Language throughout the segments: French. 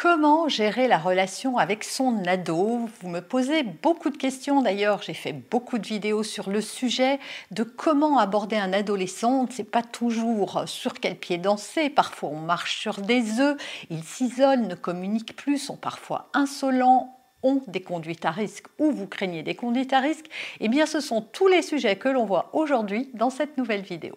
Comment gérer la relation avec son ado. Vous me posez beaucoup de questions d'ailleurs, j'ai fait beaucoup de vidéos sur le sujet de comment aborder un adolescent. On ne sait pas toujours sur quel pied danser, parfois on marche sur des œufs, ils s'isolent, ne communiquent plus, sont parfois insolents, ont des conduites à risque ou vous craignez des conduites à risque, eh bien ce sont tous les sujets que l'on voit aujourd'hui dans cette nouvelle vidéo.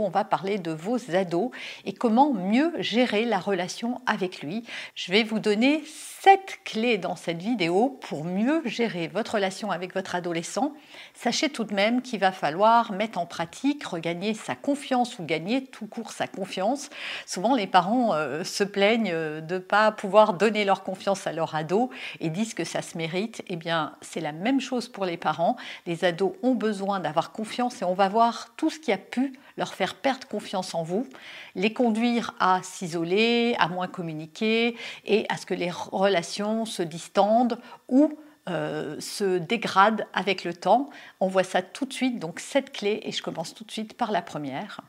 On va parler de vos ados et comment mieux gérer la relation avec lui. Je vais vous donner sept clés dans cette vidéo pour mieux gérer votre relation avec votre adolescent. Sachez tout de même qu'il va falloir mettre en pratique, regagner sa confiance ou gagner tout court sa confiance. Souvent, les parents euh, se plaignent de ne pas pouvoir donner leur confiance à leur ado et disent que ça se mérite. Eh bien, c'est la même chose pour les parents. Les ados ont besoin d'avoir confiance et on va voir tout ce qui a pu leur faire perdre confiance en vous, les conduire à s'isoler, à moins communiquer et à ce que les relations se distendent ou euh, se dégradent avec le temps. On voit ça tout de suite, donc cette clé, et je commence tout de suite par la première.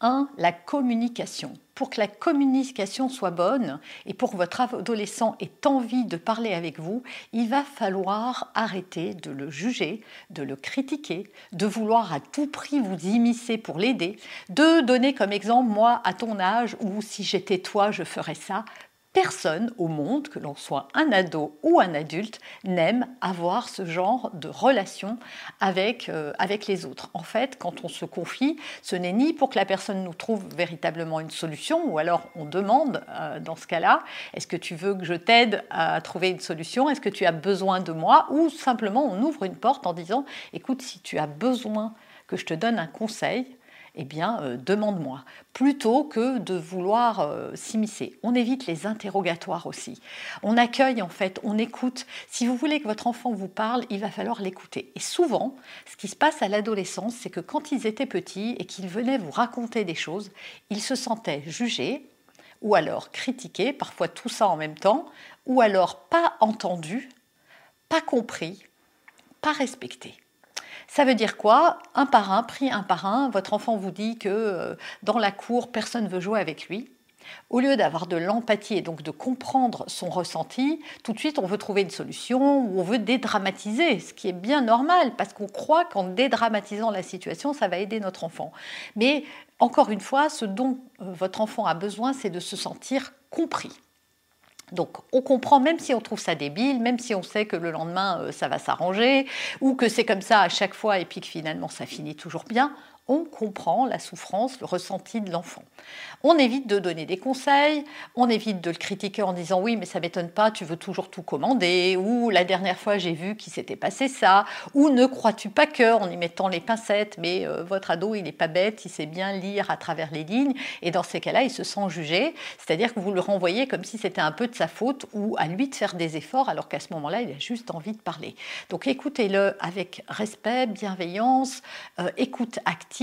1. La communication. Pour que la communication soit bonne et pour que votre adolescent ait envie de parler avec vous, il va falloir arrêter de le juger, de le critiquer, de vouloir à tout prix vous immiscer pour l'aider, de donner comme exemple, moi, à ton âge, ou si j'étais toi, je ferais ça. Personne au monde, que l'on soit un ado ou un adulte, n'aime avoir ce genre de relation avec, euh, avec les autres. En fait, quand on se confie, ce n'est ni pour que la personne nous trouve véritablement une solution, ou alors on demande euh, dans ce cas-là, est-ce que tu veux que je t'aide à trouver une solution? Est-ce que tu as besoin de moi? Ou simplement on ouvre une porte en disant, écoute, si tu as besoin que je te donne un conseil, eh bien, euh, demande-moi, plutôt que de vouloir euh, s'immiscer. On évite les interrogatoires aussi. On accueille en fait, on écoute. Si vous voulez que votre enfant vous parle, il va falloir l'écouter. Et souvent, ce qui se passe à l'adolescence, c'est que quand ils étaient petits et qu'ils venaient vous raconter des choses, ils se sentaient jugés ou alors critiqués, parfois tout ça en même temps, ou alors pas entendus, pas compris, pas respectés. Ça veut dire quoi? Un par un, pris un par un, votre enfant vous dit que euh, dans la cour, personne ne veut jouer avec lui. Au lieu d'avoir de l'empathie et donc de comprendre son ressenti, tout de suite on veut trouver une solution ou on veut dédramatiser, ce qui est bien normal parce qu'on croit qu'en dédramatisant la situation, ça va aider notre enfant. Mais encore une fois, ce dont euh, votre enfant a besoin, c'est de se sentir compris. Donc on comprend, même si on trouve ça débile, même si on sait que le lendemain euh, ça va s'arranger, ou que c'est comme ça à chaque fois et puis que finalement ça finit toujours bien, on comprend la souffrance, le ressenti de l'enfant. On évite de donner des conseils, on évite de le critiquer en disant oui mais ça m'étonne pas, tu veux toujours tout commander, ou la dernière fois j'ai vu qu'il s'était passé ça, ou ne crois-tu pas que en y mettant les pincettes, mais euh, votre ado il n'est pas bête, il sait bien lire à travers les lignes, et dans ces cas-là il se sent jugé, c'est-à-dire que vous le renvoyez comme si c'était un peu de sa faute ou à lui de faire des efforts alors qu'à ce moment-là il a juste envie de parler. Donc écoutez-le avec respect, bienveillance, euh, écoute active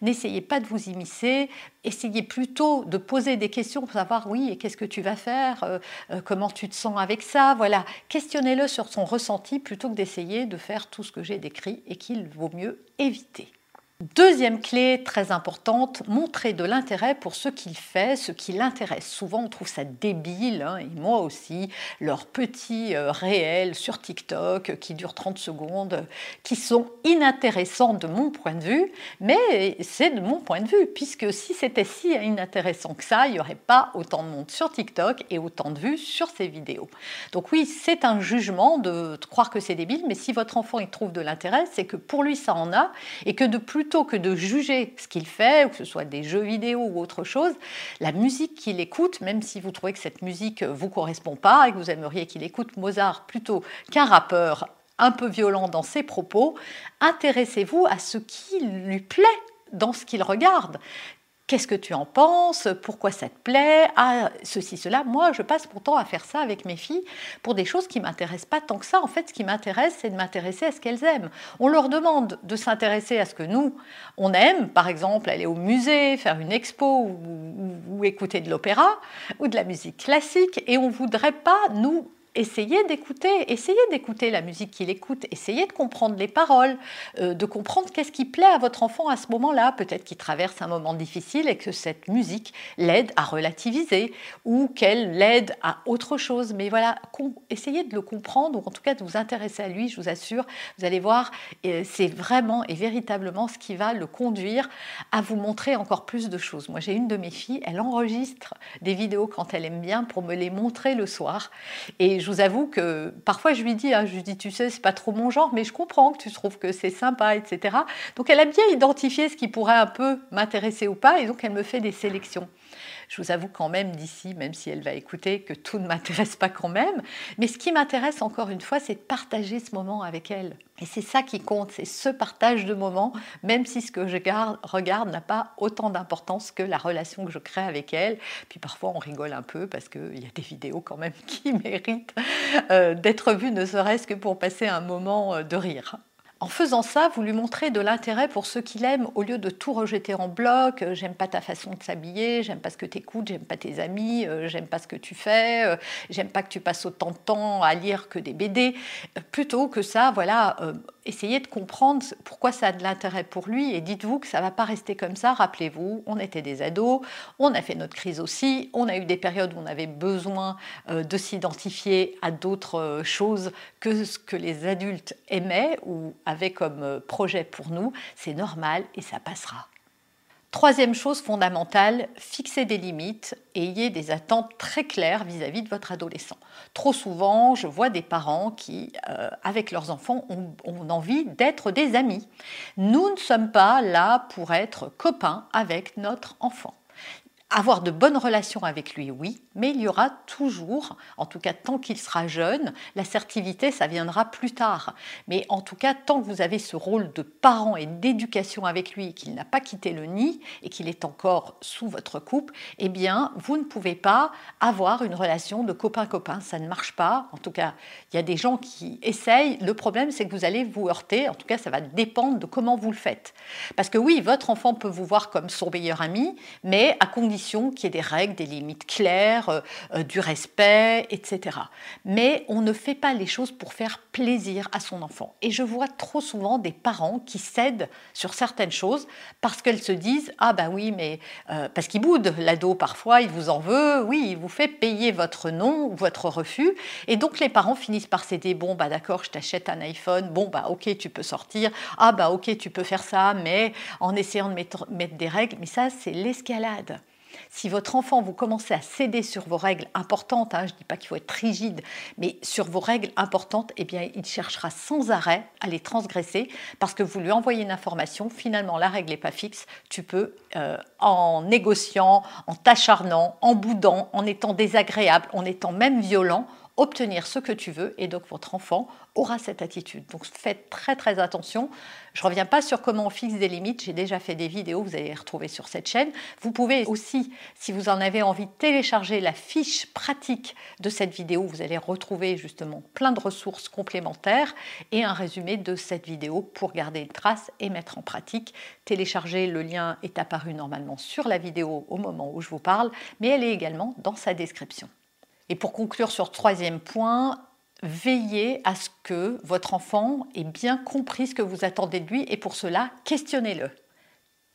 n'essayez pas de vous immiscer, essayez plutôt de poser des questions pour savoir oui, et qu'est-ce que tu vas faire, euh, euh, comment tu te sens avec ça, voilà. Questionnez-le sur son ressenti plutôt que d'essayer de faire tout ce que j'ai décrit et qu'il vaut mieux éviter. Deuxième clé très importante, montrer de l'intérêt pour ce qu'il fait, ce qui l'intéresse. Souvent, on trouve ça débile, hein, et moi aussi, leurs petits euh, réels sur TikTok qui durent 30 secondes, qui sont inintéressants de mon point de vue, mais c'est de mon point de vue, puisque si c'était si inintéressant que ça, il n'y aurait pas autant de monde sur TikTok et autant de vues sur ces vidéos. Donc oui, c'est un jugement de croire que c'est débile, mais si votre enfant y trouve de l'intérêt, c'est que pour lui ça en a, et que de plus que de juger ce qu'il fait, que ce soit des jeux vidéo ou autre chose, la musique qu'il écoute, même si vous trouvez que cette musique vous correspond pas et que vous aimeriez qu'il écoute Mozart plutôt qu'un rappeur un peu violent dans ses propos, intéressez-vous à ce qui lui plaît dans ce qu'il regarde. Qu'est-ce que tu en penses? Pourquoi ça te plaît? Ah, ceci, cela. Moi, je passe pourtant à faire ça avec mes filles pour des choses qui ne m'intéressent pas tant que ça. En fait, ce qui m'intéresse, c'est de m'intéresser à ce qu'elles aiment. On leur demande de s'intéresser à ce que nous, on aime. Par exemple, aller au musée, faire une expo ou, ou écouter de l'opéra ou de la musique classique. Et on ne voudrait pas, nous, essayez d'écouter, essayez d'écouter la musique qu'il écoute, essayez de comprendre les paroles, euh, de comprendre qu'est-ce qui plaît à votre enfant à ce moment-là. Peut-être qu'il traverse un moment difficile et que cette musique l'aide à relativiser ou qu'elle l'aide à autre chose. Mais voilà, essayez de le comprendre ou en tout cas de vous intéresser à lui, je vous assure, vous allez voir, c'est vraiment et véritablement ce qui va le conduire à vous montrer encore plus de choses. Moi, j'ai une de mes filles, elle enregistre des vidéos quand elle aime bien pour me les montrer le soir et je vous avoue que parfois je lui dis, hein, je lui dis, tu sais, c'est pas trop mon genre, mais je comprends que tu trouves que c'est sympa, etc. Donc elle a bien identifié ce qui pourrait un peu m'intéresser ou pas, et donc elle me fait des sélections. Je vous avoue quand même d'ici, même si elle va écouter, que tout ne m'intéresse pas quand même. Mais ce qui m'intéresse encore une fois, c'est de partager ce moment avec elle. Et c'est ça qui compte, c'est ce partage de moments, même si ce que je regarde n'a pas autant d'importance que la relation que je crée avec elle. Puis parfois on rigole un peu parce qu'il y a des vidéos quand même qui méritent euh, d'être vues, ne serait-ce que pour passer un moment euh, de rire. En faisant ça, vous lui montrez de l'intérêt pour ce qu'il aime au lieu de tout rejeter en bloc. Euh, j'aime pas ta façon de s'habiller, j'aime pas ce que tu écoutes, j'aime pas tes amis, euh, j'aime pas ce que tu fais, euh, j'aime pas que tu passes autant de temps à lire que des BD. Plutôt que ça, voilà, essayez de comprendre pourquoi ça a de l'intérêt pour lui et dites-vous que ça ne va pas rester comme ça. Rappelez-vous, on était des ados, on a fait notre crise aussi, on a eu des périodes où on avait besoin euh, de s'identifier à d'autres euh, choses que ce que les adultes aimaient ou avaient comme euh, projet pour nous. C'est normal et ça passera. Troisième chose fondamentale, fixez des limites et ayez des attentes très claires vis-à-vis de votre adolescent. Trop souvent, je vois des parents qui, euh, avec leurs enfants, ont, ont envie d'être des amis. Nous ne sommes pas là pour être copains avec notre enfant. Avoir de bonnes relations avec lui, oui, mais il y aura toujours, en tout cas tant qu'il sera jeune, l'assertivité, ça viendra plus tard. Mais en tout cas, tant que vous avez ce rôle de parent et d'éducation avec lui, qu'il n'a pas quitté le nid et qu'il est encore sous votre coupe, eh bien, vous ne pouvez pas avoir une relation de copain-copain. Ça ne marche pas. En tout cas, il y a des gens qui essayent. Le problème, c'est que vous allez vous heurter. En tout cas, ça va dépendre de comment vous le faites. Parce que oui, votre enfant peut vous voir comme son meilleur ami, mais à condition qu'il y ait des règles, des limites claires, euh, euh, du respect, etc. Mais on ne fait pas les choses pour faire plaisir à son enfant. Et je vois trop souvent des parents qui cèdent sur certaines choses parce qu'elles se disent ah ben oui mais euh, parce qu'il boude l'ado parfois, il vous en veut, oui il vous fait payer votre non ou votre refus et donc les parents finissent par céder bon bah d'accord je t'achète un iPhone, bon bah ok tu peux sortir, ah bah ok tu peux faire ça mais en essayant de mettre des règles, mais ça c'est l'escalade. Si votre enfant, vous commencez à céder sur vos règles importantes, hein, je ne dis pas qu'il faut être rigide, mais sur vos règles importantes, eh il cherchera sans arrêt à les transgresser parce que vous lui envoyez une information, finalement, la règle n'est pas fixe, tu peux, euh, en négociant, en t'acharnant, en boudant, en étant désagréable, en étant même violent, obtenir ce que tu veux et donc votre enfant aura cette attitude. Donc faites très très attention. Je ne reviens pas sur comment on fixe des limites, j'ai déjà fait des vidéos, vous allez les retrouver sur cette chaîne. Vous pouvez aussi, si vous en avez envie, télécharger la fiche pratique de cette vidéo. Vous allez retrouver justement plein de ressources complémentaires et un résumé de cette vidéo pour garder une trace et mettre en pratique. Télécharger, le lien est apparu normalement sur la vidéo au moment où je vous parle, mais elle est également dans sa description. Et pour conclure sur troisième point, veillez à ce que votre enfant ait bien compris ce que vous attendez de lui et pour cela, questionnez-le.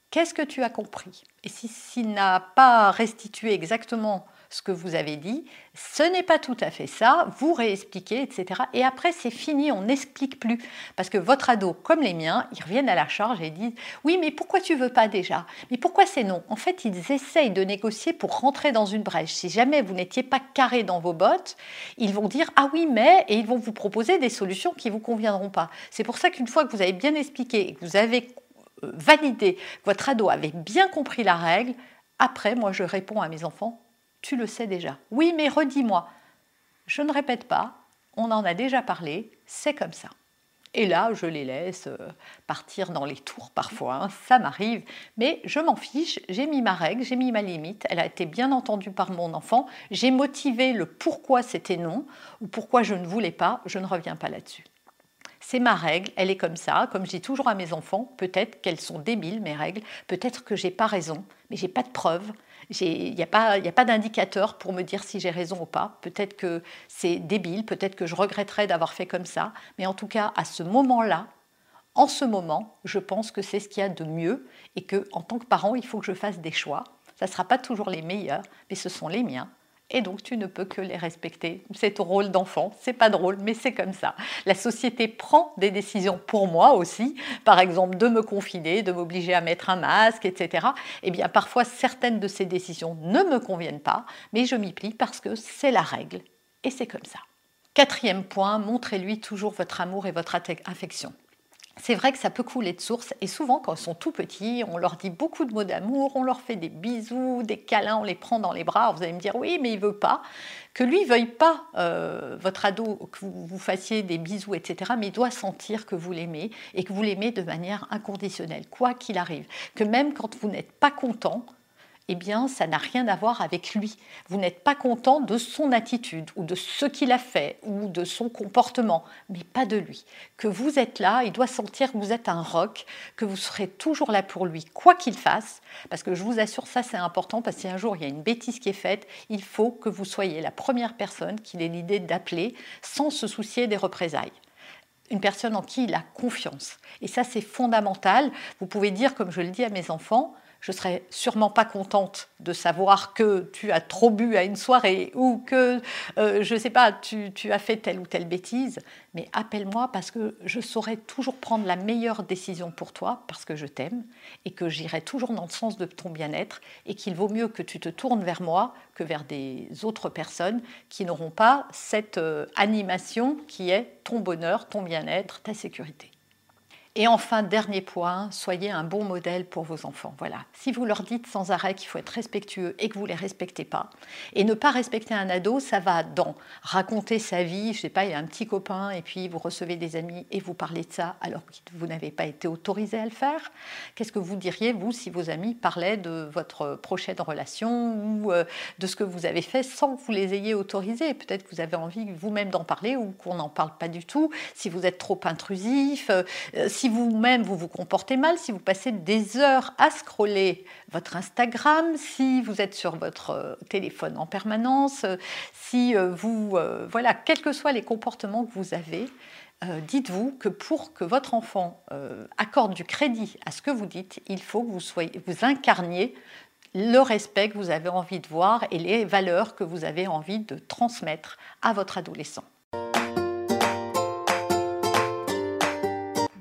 Qu'est-ce que tu as compris? Et s'il n'a pas restitué exactement ce que vous avez dit. Ce n'est pas tout à fait ça, vous réexpliquez, etc. Et après, c'est fini, on n'explique plus. Parce que votre ado, comme les miens, ils reviennent à la charge et disent Oui, mais pourquoi tu veux pas déjà? Mais pourquoi c'est non? En fait, ils essayent de négocier pour rentrer dans une brèche. Si jamais vous n'étiez pas carré dans vos bottes, ils vont dire Ah oui, mais, et ils vont vous proposer des solutions qui ne vous conviendront pas. C'est pour ça qu'une fois que vous avez bien expliqué et que vous avez euh, validé que votre ado avait bien compris la règle, après, moi, je réponds à mes enfants, tu le sais déjà. Oui, mais redis-moi. Je ne répète pas, on en a déjà parlé, c'est comme ça. Et là, je les laisse euh, partir dans les tours parfois, hein, ça m'arrive, mais je m'en fiche, j'ai mis ma règle, j'ai mis ma limite, elle a été bien entendue par mon enfant, j'ai motivé le pourquoi c'était non ou pourquoi je ne voulais pas, je ne reviens pas là-dessus. C'est ma règle, elle est comme ça. Comme je dis toujours à mes enfants, peut-être qu'elles sont débiles, mes règles, peut-être que j'ai pas raison, mais j'ai pas de preuves. Il n'y a pas, d'indicateur pour me dire si j'ai raison ou pas. Peut-être que c'est débile, peut-être que je regretterais d'avoir fait comme ça. Mais en tout cas, à ce moment-là, en ce moment, je pense que c'est ce qu'il y a de mieux et que en tant que parent, il faut que je fasse des choix. Ça ne sera pas toujours les meilleurs, mais ce sont les miens et donc tu ne peux que les respecter. C'est ton rôle d'enfant, c'est pas drôle, mais c'est comme ça. La société prend des décisions pour moi aussi, par exemple de me confiner, de m'obliger à mettre un masque, etc. Eh bien parfois certaines de ces décisions ne me conviennent pas, mais je m'y plie parce que c'est la règle et c'est comme ça. Quatrième point, montrez-lui toujours votre amour et votre affection c'est vrai que ça peut couler de source et souvent quand ils sont tout petits, on leur dit beaucoup de mots d'amour, on leur fait des bisous, des câlins, on les prend dans les bras. vous allez me dire oui, mais il veut pas. Que lui veuille pas euh, votre ado que vous, vous fassiez des bisous, etc. Mais il doit sentir que vous l'aimez et que vous l'aimez de manière inconditionnelle, quoi qu'il arrive. Que même quand vous n'êtes pas content, eh bien, ça n'a rien à voir avec lui. Vous n'êtes pas content de son attitude ou de ce qu'il a fait ou de son comportement, mais pas de lui. Que vous êtes là, il doit sentir que vous êtes un roc, que vous serez toujours là pour lui, quoi qu'il fasse, parce que je vous assure, ça c'est important, parce que si un jour il y a une bêtise qui est faite, il faut que vous soyez la première personne qu'il ait l'idée d'appeler sans se soucier des représailles une personne en qui il a confiance. Et ça, c'est fondamental. Vous pouvez dire, comme je le dis à mes enfants, je serais sûrement pas contente de savoir que tu as trop bu à une soirée ou que, euh, je ne sais pas, tu, as fait telle ou telle bêtise, mais appelle-moi parce que je saurai toujours prendre la meilleure décision pour toi parce que je t'aime et que j'irai toujours dans le sens de ton bien-être et qu'il vaut mieux que tu te tournes vers moi que vers des autres personnes qui n'auront pas cette euh, animation qui est ton bonheur, ton bien-être, ta sécurité. Et enfin, dernier point, soyez un bon modèle pour vos enfants. Voilà. Si vous leur dites sans arrêt qu'il faut être respectueux et que vous ne les respectez pas, et ne pas respecter un ado, ça va dans raconter sa vie, je sais pas, il y a un petit copain et puis vous recevez des amis et vous parlez de ça alors que vous n'avez pas été autorisé à le faire. Qu'est-ce que vous diriez, vous, si vos amis parlaient de votre prochaine relation ou euh, de ce que vous avez fait sans que vous les ayez autorisés? Peut-être que vous avez envie vous-même d'en parler ou qu'on n'en parle pas du tout, si vous êtes trop intrusif, euh, si vous-même vous vous comportez mal, si vous passez des heures à scroller votre Instagram, si vous êtes sur votre euh, téléphone en permanence, euh, si euh, vous, voilà, quels que soient les comportements que vous avez, dites-vous que pour que votre enfant accorde du crédit à ce que vous dites, il faut que vous, soyez, vous incarniez le respect que vous avez envie de voir et les valeurs que vous avez envie de transmettre à votre adolescent.